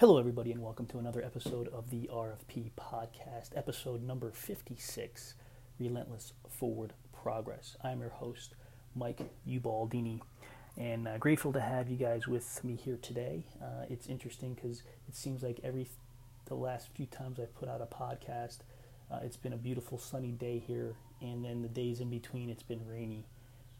Hello, everybody, and welcome to another episode of the RFP podcast, episode number 56 Relentless Forward Progress. I'm your host, Mike Ubaldini, and uh, grateful to have you guys with me here today. Uh, it's interesting because it seems like every the last few times I've put out a podcast, uh, it's been a beautiful sunny day here, and then the days in between, it's been rainy.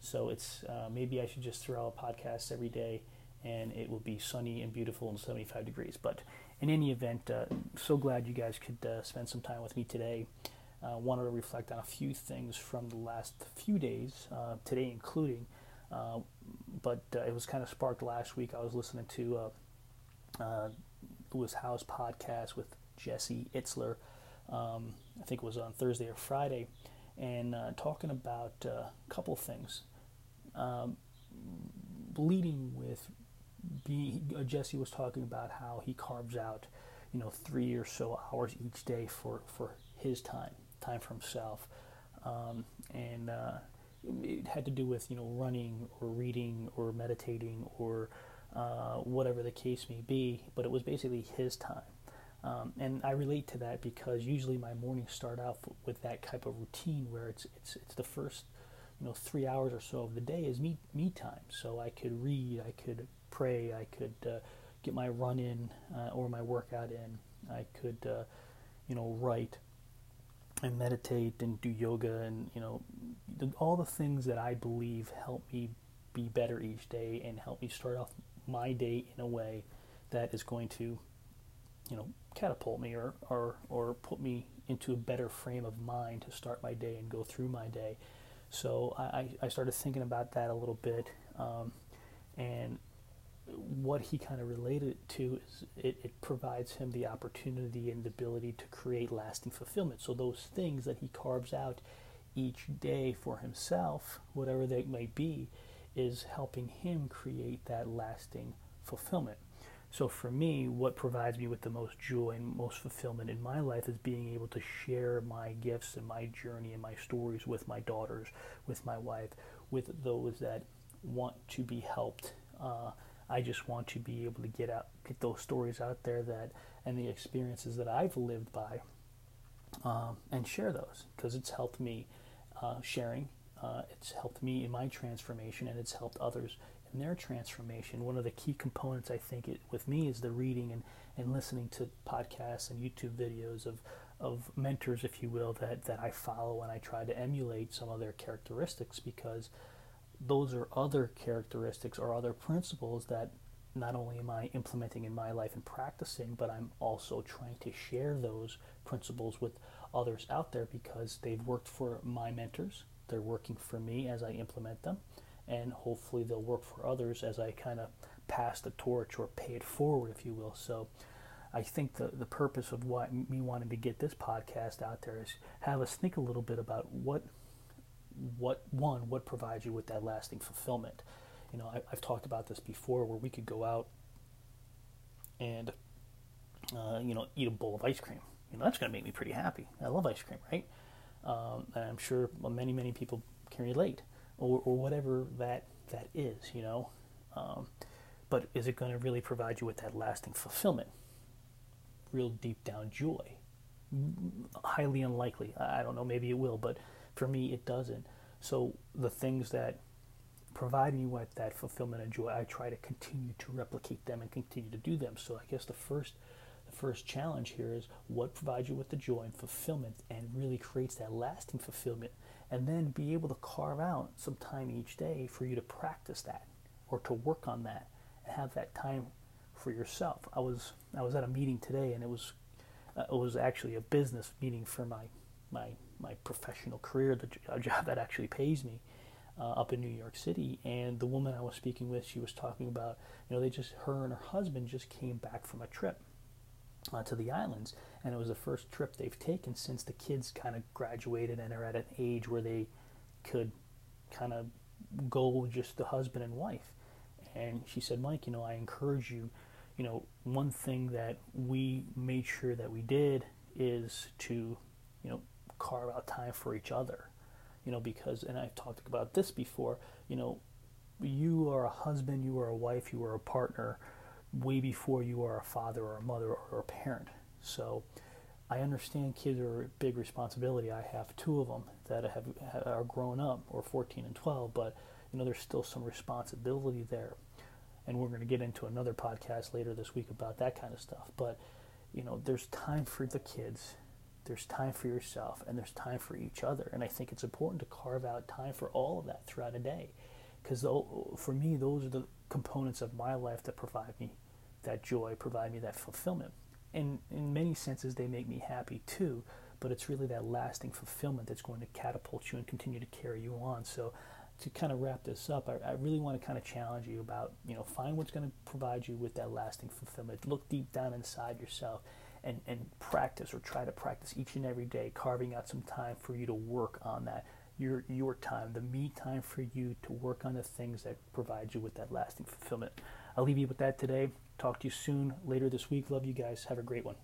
So it's uh, maybe I should just throw out podcasts every day and it will be sunny and beautiful and 75 degrees. But in any event, uh, so glad you guys could uh, spend some time with me today. Uh, wanted to reflect on a few things from the last few days, uh, today including. Uh, but uh, it was kind of sparked last week. I was listening to Lewis Howes podcast with Jesse Itzler. Um, I think it was on Thursday or Friday, and talking about a couple things. Um, leading with be, uh, Jesse was talking about how he carves out, you know, three or so hours each day for, for his time, time for himself. Um, and uh, it had to do with, you know, running or reading or meditating or uh, whatever the case may be, but it was basically his time. Um, and I relate to that because usually my mornings start out with that type of routine where it's, it's, it's the first, you know, three hours or so of the day is me, me time. So I could read, I could pray. I could uh, get my run in uh, or my workout in. I could, uh, you know, write and meditate and do yoga and you know all the things that I believe help me be better each day and help me start off my day in a way that is going to you know catapult me or or or put me into a better frame of mind to start my day and go through my day. So I, I started thinking about that a little bit, um, and what he kind of related it to is it, it provides him the opportunity and the ability to create lasting fulfillment. So those things that he carves out each day for himself, whatever they may be, is helping him create that lasting fulfillment. So for me, what provides me with the most joy and most fulfillment in my life is being able to share my gifts and my journey and my stories with my daughters, with my wife, with those that want to be helped. Uh, I just want to be able to get out, get those stories out there that, and the experiences that I've lived by, um, and share those because it's helped me uh, sharing. Uh, it's helped me in my transformation, and it's helped others in their transformation. One of the key components I think it, with me is the reading and, and listening to podcasts and YouTube videos of of mentors, if you will, that, that I follow and I try to emulate some of their characteristics because those are other characteristics or other principles that not only am I implementing in my life and practicing, but I'm also trying to share those principles with others out there because they've worked for my mentors. They're working for me as I implement them, and hopefully they'll work for others as I kind of pass the torch or pay it forward, if you will. So I think the, the purpose of what me wanting to get this podcast out there is have us think a little bit about what what one what provides you with that lasting fulfillment? You know I, have talked about this before where we could go out and uh, you know eat a bowl of ice cream. You know that's going to make me pretty happy. I love ice cream right? Um, and i'm sure many many people can relate or, or whatever that that is you know? Um, but is it going to really provide you with that lasting fulfillment? Real deep down joy. Highly unlikely. I don't know. Maybe it will but for me, it doesn't. So the things that provide me with that fulfillment and joy, I try to continue to replicate them and continue to do them. So I guess the first the first challenge here is what provides you with the joy and fulfillment and really creates that lasting fulfillment and then be able to carve out some time each day for you to practice that or to work on that and have that time for yourself. I was I was at a meeting today and it was uh, it was actually a business meeting for my my my professional career, the job that actually pays me uh, up in New York City. And the woman I was speaking with, she was talking about, you know, they just her and her husband just came back from a trip uh, to the islands, and it was the first trip they've taken since the kids kind of graduated and are at an age where they could kind of go just the husband and wife. And she said, Mike, you know, I encourage you. You know, one thing that we made sure that we did is to, you know, carve out time for each other. You know, because, and I've talked about this before, you know, you are a husband, you are a wife, you are a partner way before you are a father or a mother or a parent. So I understand kids are a big responsibility. I have two of them that have are grown up, or 14 and 12, but you know there's still some responsibility there. And we're going to get into another podcast later this week about that kind of stuff. But you know, there's time for the kids, there's time for yourself, and there's time for each other. And I think it's important to carve out time for all of that throughout a day, because for me, those are the components of my life that provide me that joy, provide me that fulfillment. And in many senses, they make me happy too. But it's really that lasting fulfillment that's going to catapult you and continue to carry you on. So to kind of wrap this up, I, I, really want to kind of challenge you about, you know, find what's going to provide you with that lasting fulfillment. Look deep down inside yourself and, and practice or try to practice each and every day, carving out some time for you to work on that. Your, your time, the me time for you to work on the things that provide you with that lasting fulfillment. I'll leave you with that today. Talk to you soon later this week. Love you guys. Have a great one.